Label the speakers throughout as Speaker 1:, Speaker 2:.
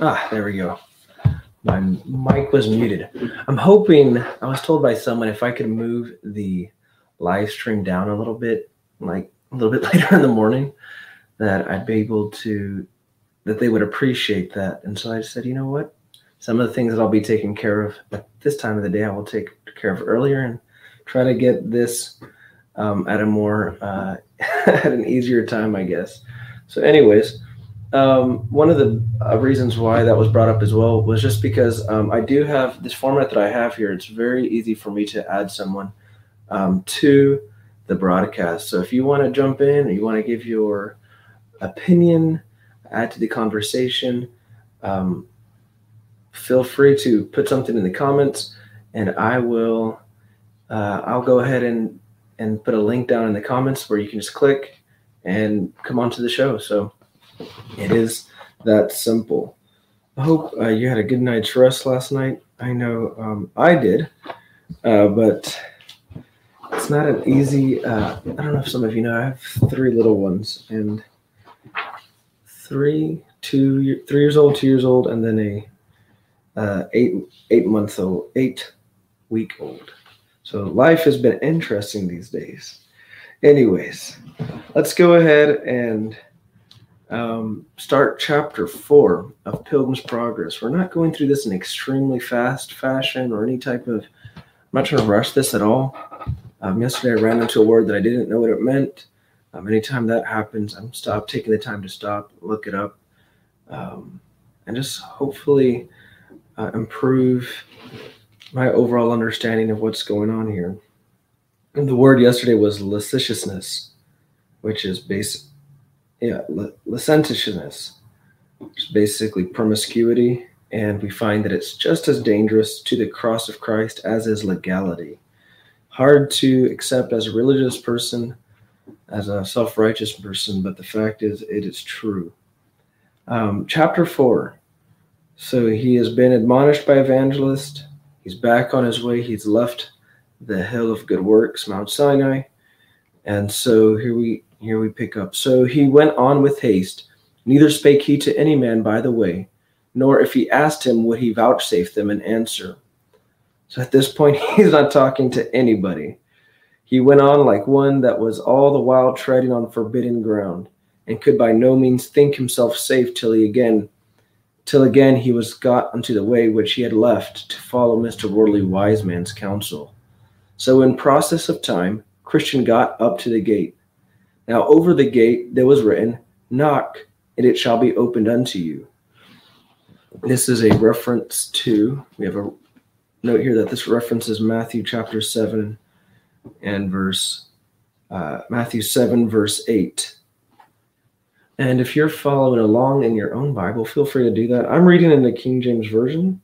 Speaker 1: Ah, there we go. My mic was muted. I'm hoping, I was told by someone if I could move the live stream down a little bit, like a little bit later in the morning, that I'd be able to, that they would appreciate that. And so I said, you know what? Some of the things that I'll be taking care of at this time of the day, I will take care of earlier and try to get this um, at a more, uh, at an easier time, I guess. So, anyways, um, one of the uh, reasons why that was brought up as well was just because um, I do have this format that I have here. It's very easy for me to add someone um, to the broadcast. So if you want to jump in or you want to give your opinion, add to the conversation, um, feel free to put something in the comments, and I will. Uh, I'll go ahead and and put a link down in the comments where you can just click and come onto the show. So it is that simple. I hope uh, you had a good night's rest last night. I know um, I did, uh, but it's not an easy. Uh, I don't know if some of you know. I have three little ones, and three, two, three years old, two years old, and then a uh, eight eight month old, eight week old. So life has been interesting these days. Anyways, let's go ahead and um, start chapter four of Pilgrim's Progress. We're not going through this in extremely fast fashion or any type of. I'm not trying to rush this at all. Um, yesterday, I ran into a word that I didn't know what it meant. Um, anytime that happens, I'm stop taking the time to stop, look it up, um, and just hopefully uh, improve my overall understanding of what's going on here. And the word yesterday was licentiousness, which is basic yeah, licentiousness, which is basically promiscuity, and we find that it's just as dangerous to the cross of Christ as is legality. Hard to accept as a religious person, as a self righteous person, but the fact is, it is true. Um, chapter 4. So he has been admonished by evangelist. He's back on his way. He's left the hill of good works, Mount Sinai. And so here we here we pick up. So he went on with haste, neither spake he to any man by the way, nor if he asked him would he vouchsafe them an answer. So at this point, he's not talking to anybody. He went on like one that was all the while treading on forbidden ground, and could by no means think himself safe till he again till again he was got unto the way which he had left to follow Mr. Worldly Wise Man's counsel. So in process of time, Christian got up to the gate, now over the gate there was written, Knock, and it shall be opened unto you. This is a reference to, we have a note here that this references Matthew chapter 7 and verse, uh, Matthew 7, verse 8. And if you're following along in your own Bible, feel free to do that. I'm reading in the King James Version,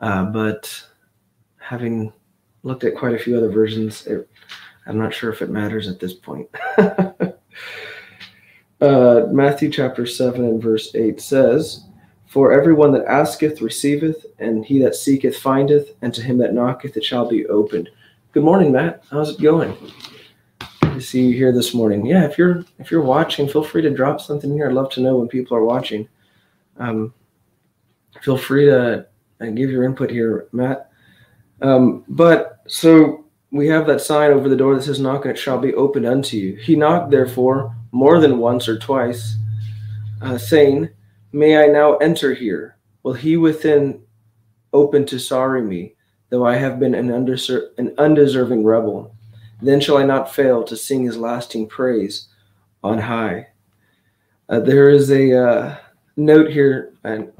Speaker 1: uh, but having looked at quite a few other versions, it I'm not sure if it matters at this point. uh, Matthew chapter 7 and verse 8 says, For everyone that asketh receiveth, and he that seeketh findeth, and to him that knocketh it shall be opened. Good morning, Matt. How's it going? Good to see you here this morning. Yeah, if you're if you're watching, feel free to drop something here. I'd love to know when people are watching. Um, feel free to uh, give your input here, Matt. Um, but so we have that sign over the door that says, Knock and it shall be opened unto you. He knocked, therefore, more than once or twice, uh, saying, May I now enter here? Will he within open to sorry me, though I have been an, an undeserving rebel? Then shall I not fail to sing his lasting praise on high. Uh, there is a uh, note here, an,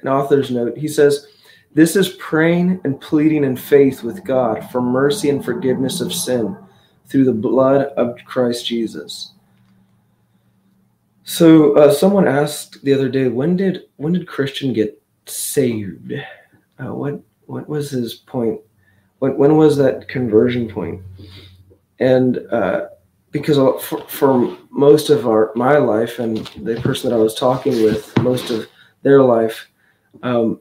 Speaker 1: an author's note. He says, this is praying and pleading in faith with God for mercy and forgiveness of sin through the blood of Christ Jesus. So, uh, someone asked the other day, when did when did Christian get saved? Uh, what what was his point? When when was that conversion point? And uh, because for, for most of our my life and the person that I was talking with, most of their life, um,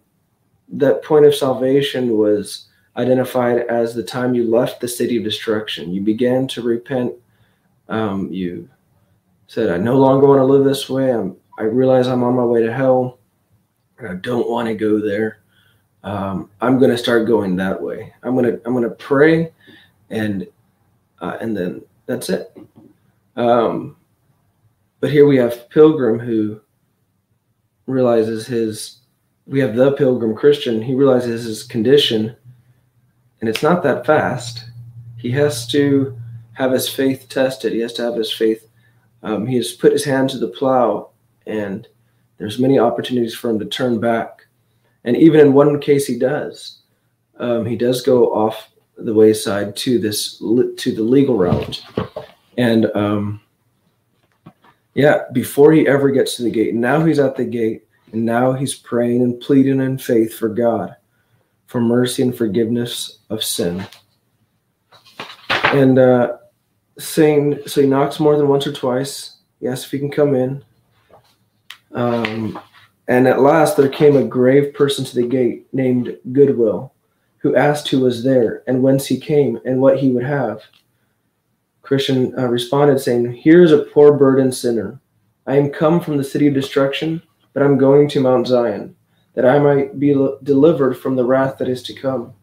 Speaker 1: that point of salvation was identified as the time you left the city of destruction. You began to repent. Um, you said, I no longer want to live this way. I'm, I realize I'm on my way to hell. I don't want to go there. Um, I'm going to start going that way. I'm going to I'm going to pray, and uh, and then that's it. Um, but here we have Pilgrim who realizes his. We have the Pilgrim Christian. He realizes his condition, and it's not that fast. He has to have his faith tested. He has to have his faith. Um, he has put his hand to the plow, and there's many opportunities for him to turn back. And even in one case, he does. Um, he does go off the wayside to this to the legal route, and um, yeah, before he ever gets to the gate, now he's at the gate, and now he's praying and pleading in faith for God, for mercy and forgiveness of sin. And uh, saying, so he knocks more than once or twice. He asks if he can come in. Um, and at last there came a grave person to the gate named Goodwill, who asked who was there and whence he came and what he would have. Christian uh, responded, saying, Here is a poor burdened sinner. I am come from the city of destruction, but I'm going to Mount Zion, that I might be delivered from the wrath that is to come.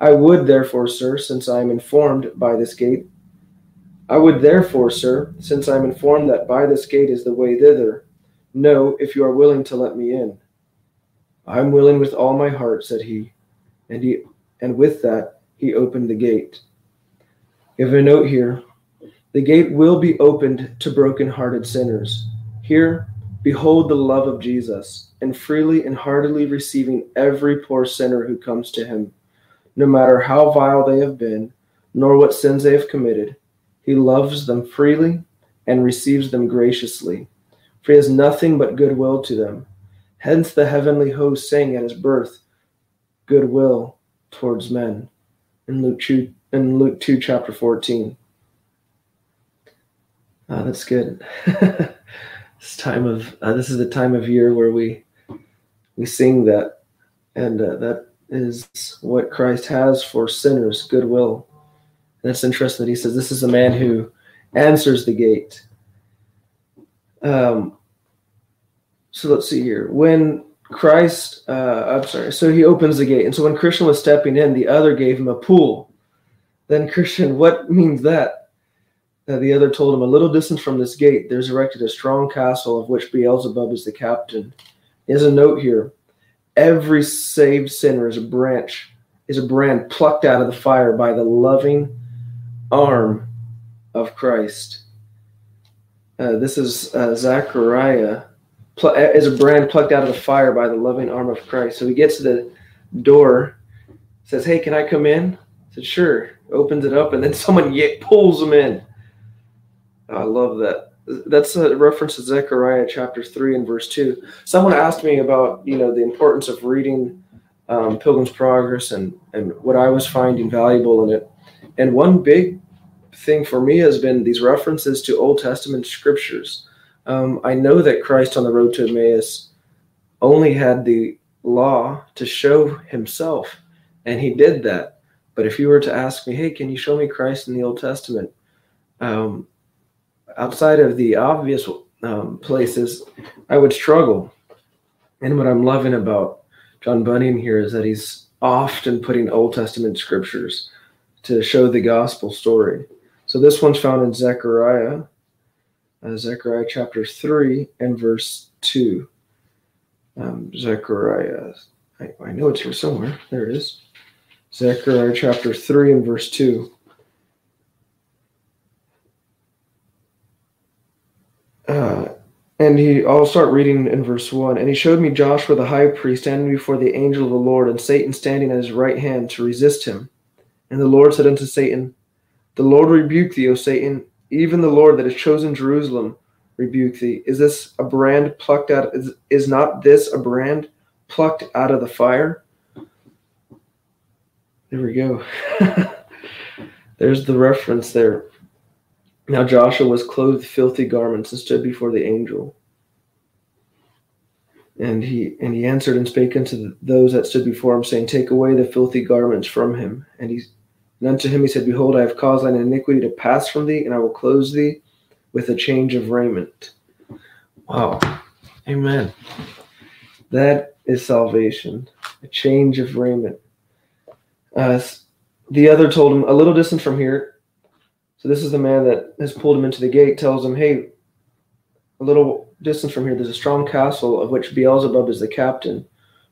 Speaker 1: I would, therefore, sir, since I am informed by this gate, I would therefore, sir, since I am informed that by this gate is the way thither, know if you are willing to let me in. I am willing with all my heart, said he, and he and with that he opened the gate. Give a note here. The gate will be opened to broken-hearted sinners. Here, behold the love of Jesus, and freely and heartily receiving every poor sinner who comes to him, no matter how vile they have been, nor what sins they have committed he loves them freely and receives them graciously, for he has nothing but goodwill to them. Hence the heavenly host sang at his birth, goodwill towards men. In Luke 2, in Luke 2 chapter 14. Uh, that's good. this time of uh, this is the time of year where we we sing that, and uh, that is what Christ has for sinners, goodwill. And it's interesting that he says this is a man who answers the gate. Um, so let's see here. When Christ, uh, I'm sorry, so he opens the gate. And so when Christian was stepping in, the other gave him a pool. Then Christian, what means that? Uh, the other told him, A little distance from this gate, there's erected a strong castle of which Beelzebub is the captain. There's a note here. Every saved sinner is a branch, is a brand plucked out of the fire by the loving arm of Christ. Uh, this is uh, Zechariah pl- is a brand plucked out of the fire by the loving arm of Christ. So he gets to the door, says, "Hey, can I come in?" I said, "Sure." Opens it up, and then someone pulls him in. I love that. That's a reference to Zechariah chapter three and verse two. Someone asked me about you know the importance of reading um, Pilgrim's Progress and and what I was finding valuable in it. And one big thing for me has been these references to Old Testament scriptures. Um, I know that Christ on the road to Emmaus only had the law to show himself, and he did that. But if you were to ask me, hey, can you show me Christ in the Old Testament? Um, outside of the obvious um, places, I would struggle. And what I'm loving about John Bunyan here is that he's often putting Old Testament scriptures to show the gospel story. So this one's found in Zechariah, uh, Zechariah chapter 3 and verse 2. Um, Zechariah, I, I know it's here somewhere. There it is. Zechariah chapter 3 and verse 2. And he, I'll start reading in verse 1. And he showed me Joshua the high priest standing before the angel of the Lord, and Satan standing at his right hand to resist him. And the Lord said unto Satan, the Lord rebuke thee, O Satan, even the Lord that has chosen Jerusalem rebuke thee. Is this a brand plucked out? Is, is not this a brand plucked out of the fire? There we go. There's the reference there. Now Joshua was clothed filthy garments and stood before the angel. And he and he answered and spake unto those that stood before him, saying, Take away the filthy garments from him. And he and unto him he said, Behold, I have caused thine iniquity to pass from thee, and I will close thee with a change of raiment. Wow. Amen. That is salvation, a change of raiment. Uh, the other told him, a little distance from here. So this is the man that has pulled him into the gate, tells him, hey, a little distance from here, there's a strong castle of which Beelzebub is the captain.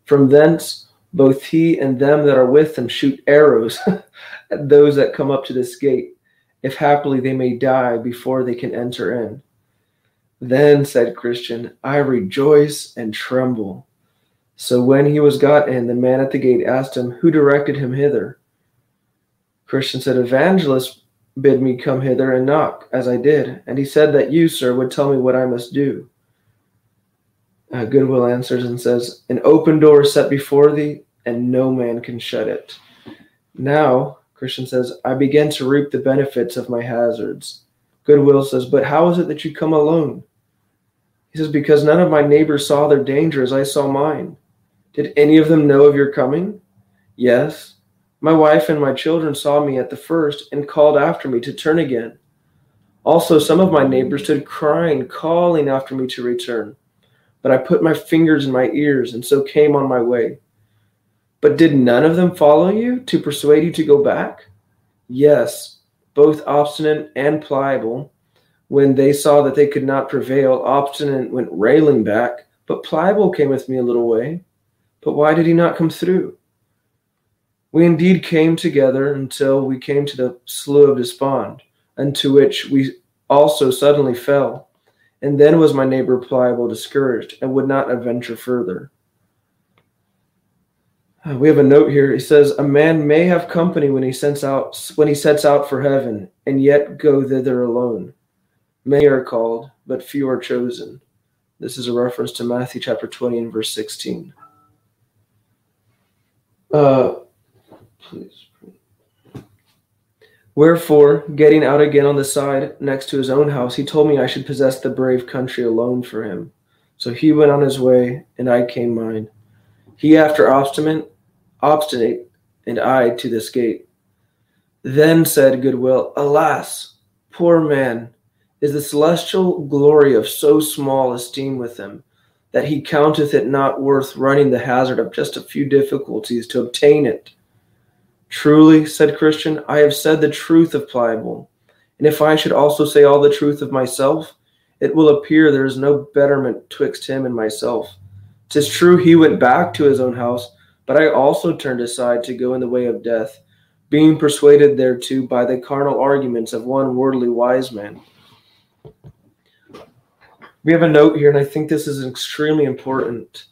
Speaker 1: From thence, both he and them that are with him shoot arrows at those that come up to this gate, if happily they may die before they can enter in. Then said Christian, I rejoice and tremble. So when he was got in, the man at the gate asked him, Who directed him hither? Christian said, Evangelist bid me come hither and knock, as I did. And he said that you, sir, would tell me what I must do. Uh, Goodwill answers and says, An open door is set before thee, and no man can shut it. Now, Christian says, I begin to reap the benefits of my hazards. Goodwill says, But how is it that you come alone? He says, Because none of my neighbors saw their danger as I saw mine. Did any of them know of your coming? Yes. My wife and my children saw me at the first and called after me to turn again. Also, some of my neighbors stood crying, calling after me to return. But I put my fingers in my ears and so came on my way. But did none of them follow you to persuade you to go back? Yes, both obstinate and pliable. When they saw that they could not prevail, obstinate went railing back, but pliable came with me a little way. But why did he not come through? We indeed came together until we came to the slough of despond, unto which we also suddenly fell. And then was my neighbor pliable discouraged, and would not adventure further. Uh, we have a note here. He says, "A man may have company when he sets out when he sets out for heaven, and yet go thither alone. Many are called, but few are chosen." This is a reference to Matthew chapter twenty and verse sixteen. Uh. Wherefore, getting out again on the side next to his own house, he told me I should possess the brave country alone for him. So he went on his way, and I came mine. He after obstinate, obstinate, and I to this gate. Then said Goodwill, Alas, poor man, is the celestial glory of so small esteem with him, that he counteth it not worth running the hazard of just a few difficulties to obtain it. Truly, said Christian, I have said the truth of Pliable, and if I should also say all the truth of myself, it will appear there is no betterment twixt him and myself. Tis true he went back to his own house, but I also turned aside to go in the way of death, being persuaded thereto by the carnal arguments of one worldly wise man we have a note here, and I think this is extremely important.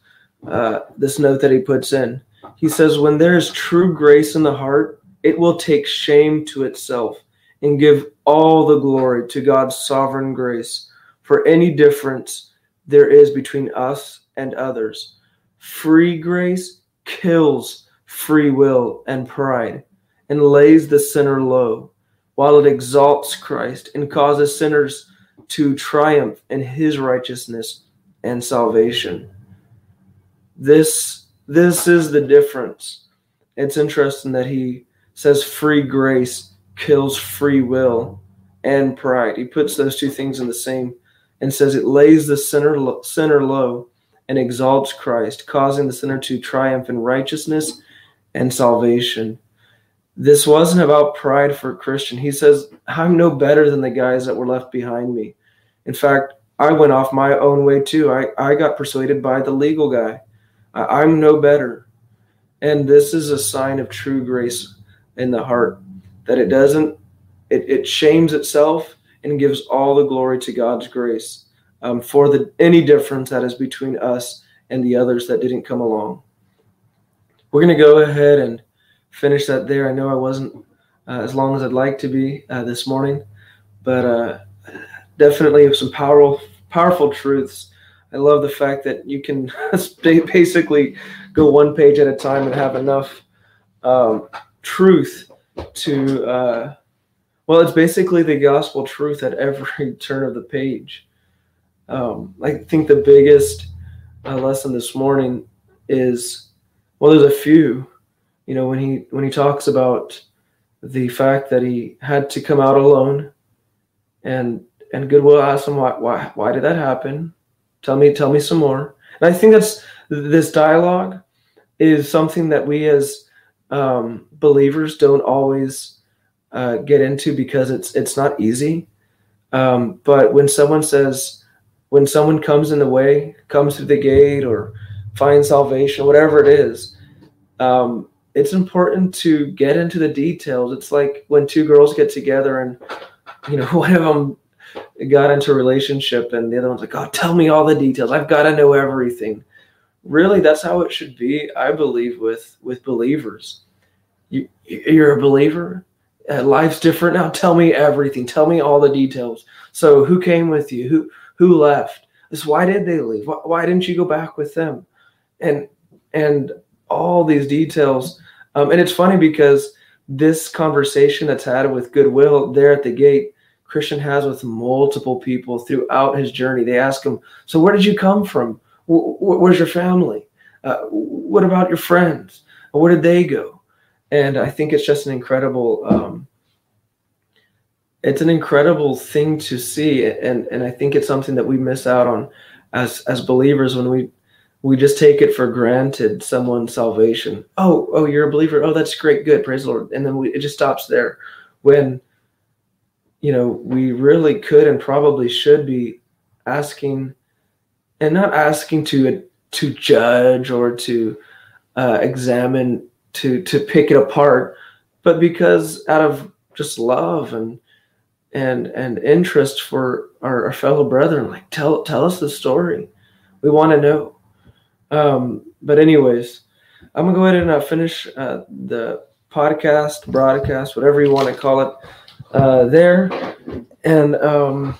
Speaker 1: Uh, this note that he puts in. He says, When there is true grace in the heart, it will take shame to itself and give all the glory to God's sovereign grace for any difference there is between us and others. Free grace kills free will and pride and lays the sinner low, while it exalts Christ and causes sinners to triumph in his righteousness and salvation. This this is the difference. It's interesting that he says free grace kills free will and pride. He puts those two things in the same and says it lays the sinner sinner low and exalts Christ, causing the sinner to triumph in righteousness and salvation. This wasn't about pride for a Christian. He says, I'm no better than the guys that were left behind me. In fact, I went off my own way too. I, I got persuaded by the legal guy. I, I'm no better. And this is a sign of true grace in the heart that it doesn't, it, it shames itself and gives all the glory to God's grace um, for the any difference that is between us and the others that didn't come along. We're going to go ahead and finish that there. I know I wasn't uh, as long as I'd like to be uh, this morning, but uh, definitely some powerful powerful truths. I love the fact that you can basically go one page at a time and have enough um, truth to uh, well, it's basically the gospel truth at every turn of the page. Um, I think the biggest uh, lesson this morning is well, there's a few. You know, when he when he talks about the fact that he had to come out alone and and Goodwill asked him why, why, why did that happen? Tell me, tell me some more. And I think that's this dialogue is something that we as um, believers don't always uh, get into because it's it's not easy. Um, but when someone says, when someone comes in the way, comes through the gate, or finds salvation, whatever it is, um, it's important to get into the details. It's like when two girls get together and you know one of them got into a relationship and the other one's like, "Oh, tell me all the details. I've got to know everything." Really, that's how it should be, I believe, with with believers. You, you're a believer. Uh, life's different now. Tell me everything. Tell me all the details. So, who came with you? Who who left? This why did they leave? Why, why didn't you go back with them? And and all these details. Um, and it's funny because this conversation that's had with Goodwill there at the gate, Christian has with multiple people throughout his journey. They ask him, "So where did you come from? Where's your family? Uh, what about your friends? Where did they go?" And I think it's just an incredible, um, it's an incredible thing to see, and and I think it's something that we miss out on as as believers when we we just take it for granted someone's salvation. Oh, oh, you're a believer. Oh, that's great. Good. Praise the Lord. And then we, it just stops there when, you know, we really could and probably should be asking and not asking to, to judge or to uh, examine, to, to pick it apart, but because out of just love and, and, and interest for our, our fellow brethren, like tell, tell us the story. We want to know um, but anyways, I'm gonna go ahead and uh, finish uh, the podcast, broadcast, whatever you want to call it, uh, there, and um,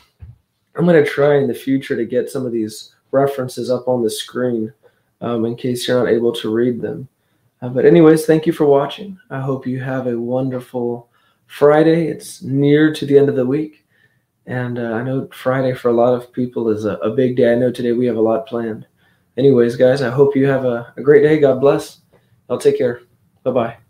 Speaker 1: I'm gonna try in the future to get some of these references up on the screen um, in case you're not able to read them. Uh, but anyways, thank you for watching. I hope you have a wonderful Friday. It's near to the end of the week. And uh, I know Friday for a lot of people is a, a big day. I know today we have a lot planned anyways, guys, I hope you have a, a great day. God bless. I'll take care. Bye bye.